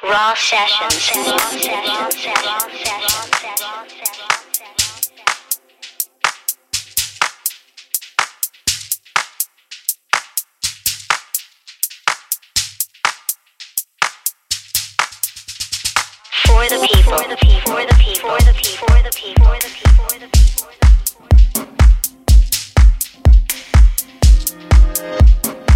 Raw sessions. Raw sessions. Raw For the people, for the people, for the people, for the people, for the people, for the people, for the people. fresh and wild.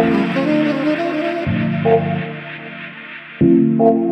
Thank you.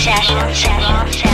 session, session, session.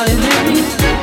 calling me.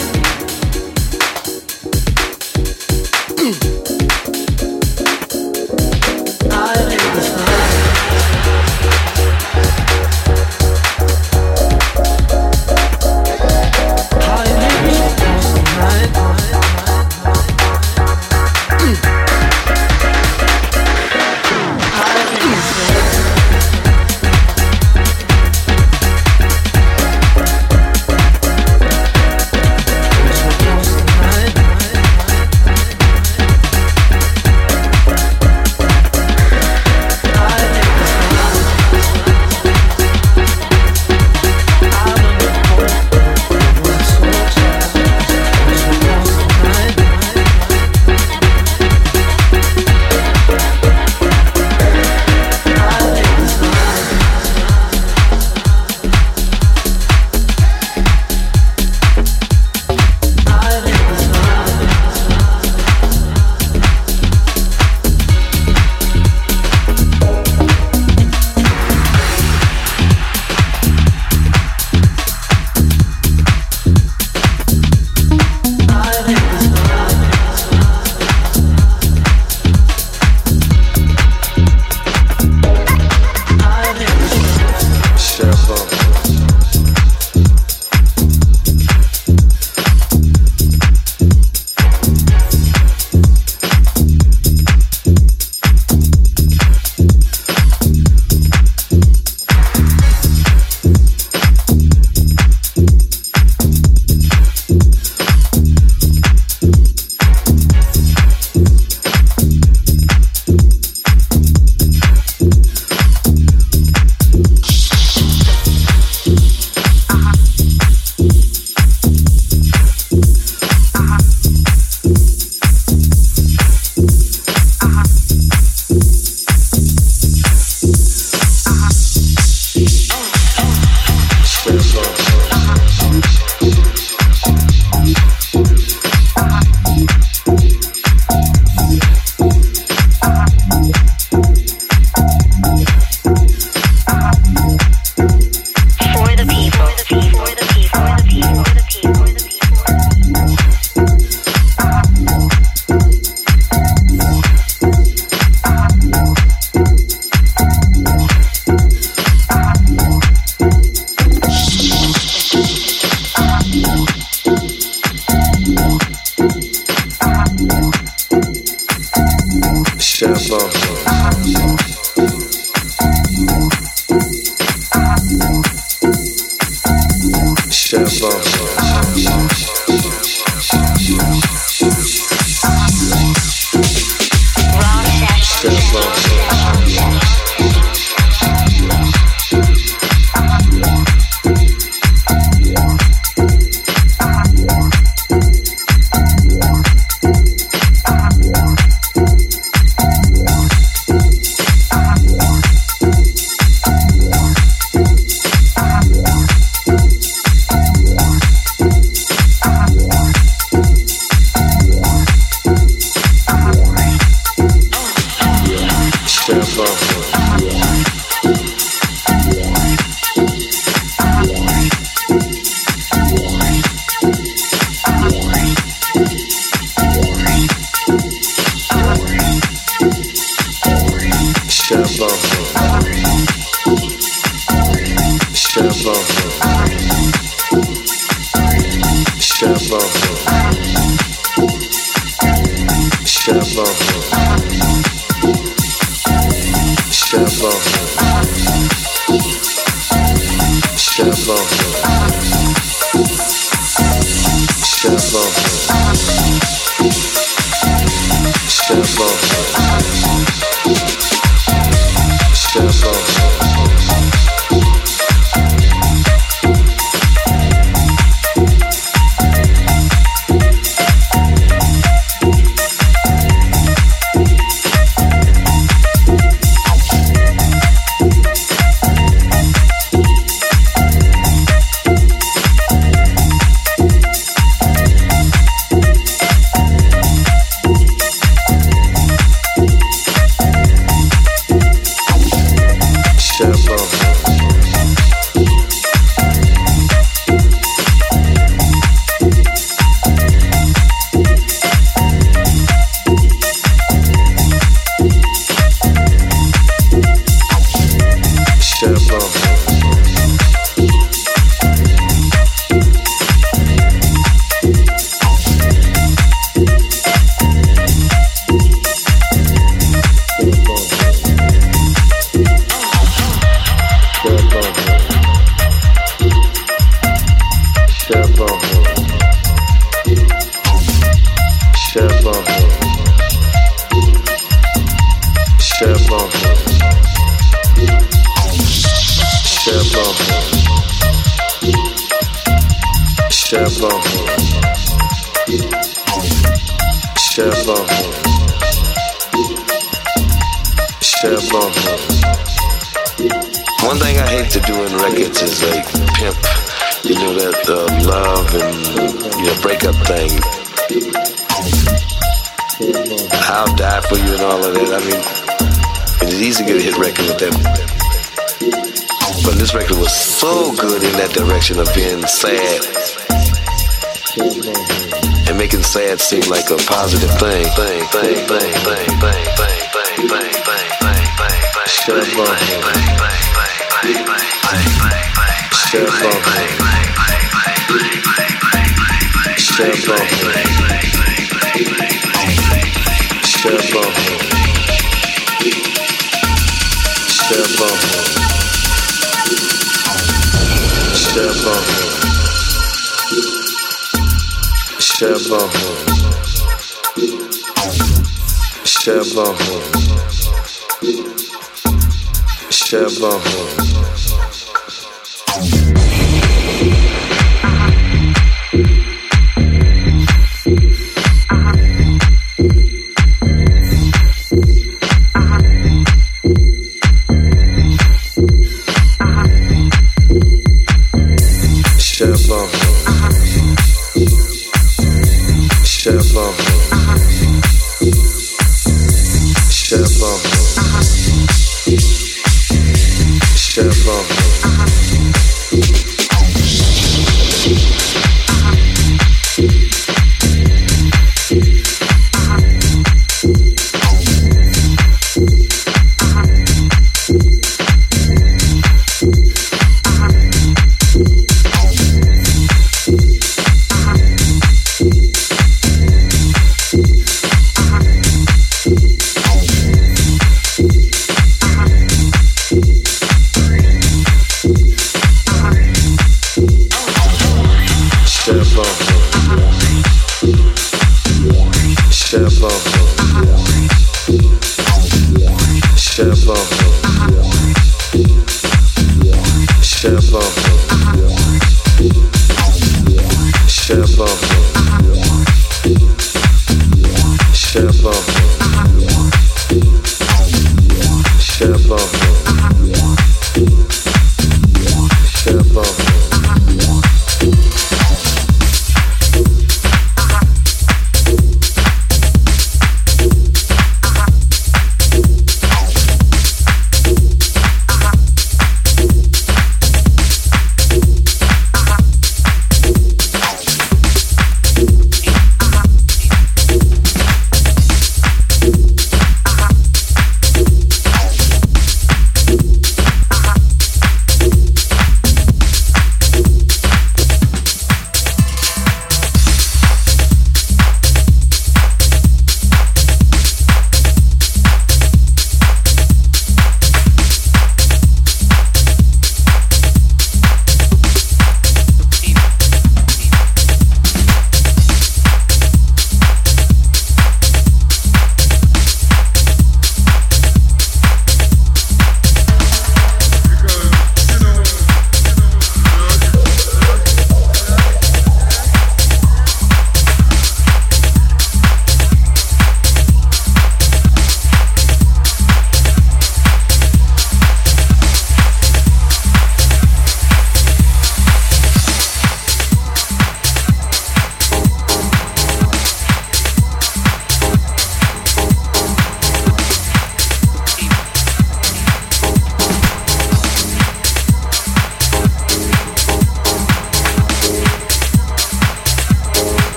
Step One thing I hate to do in records is like pimp, you know that uh, love and you know breakup thing. I'll die for you and all of that. I mean, it easy to get a hit record with that. But this record was so good in that direction of being sad and making sad seem like a positive thing. Bang! Bang! Bang! Bang! Bang! Bang! Bang! Bang! Bang! Bang! Bang! Bang! Bang! Bang! bang, bang, bang, bang, bang, bang, bang, bang, bang. Bang! Bang! bang, bang, bang, bang, bang, bang, bang, bang. Bang! Bang! bang, bang, bang, bang, bang, bang. Shut up, bang. Step up. Step up. Step up. Step. Step.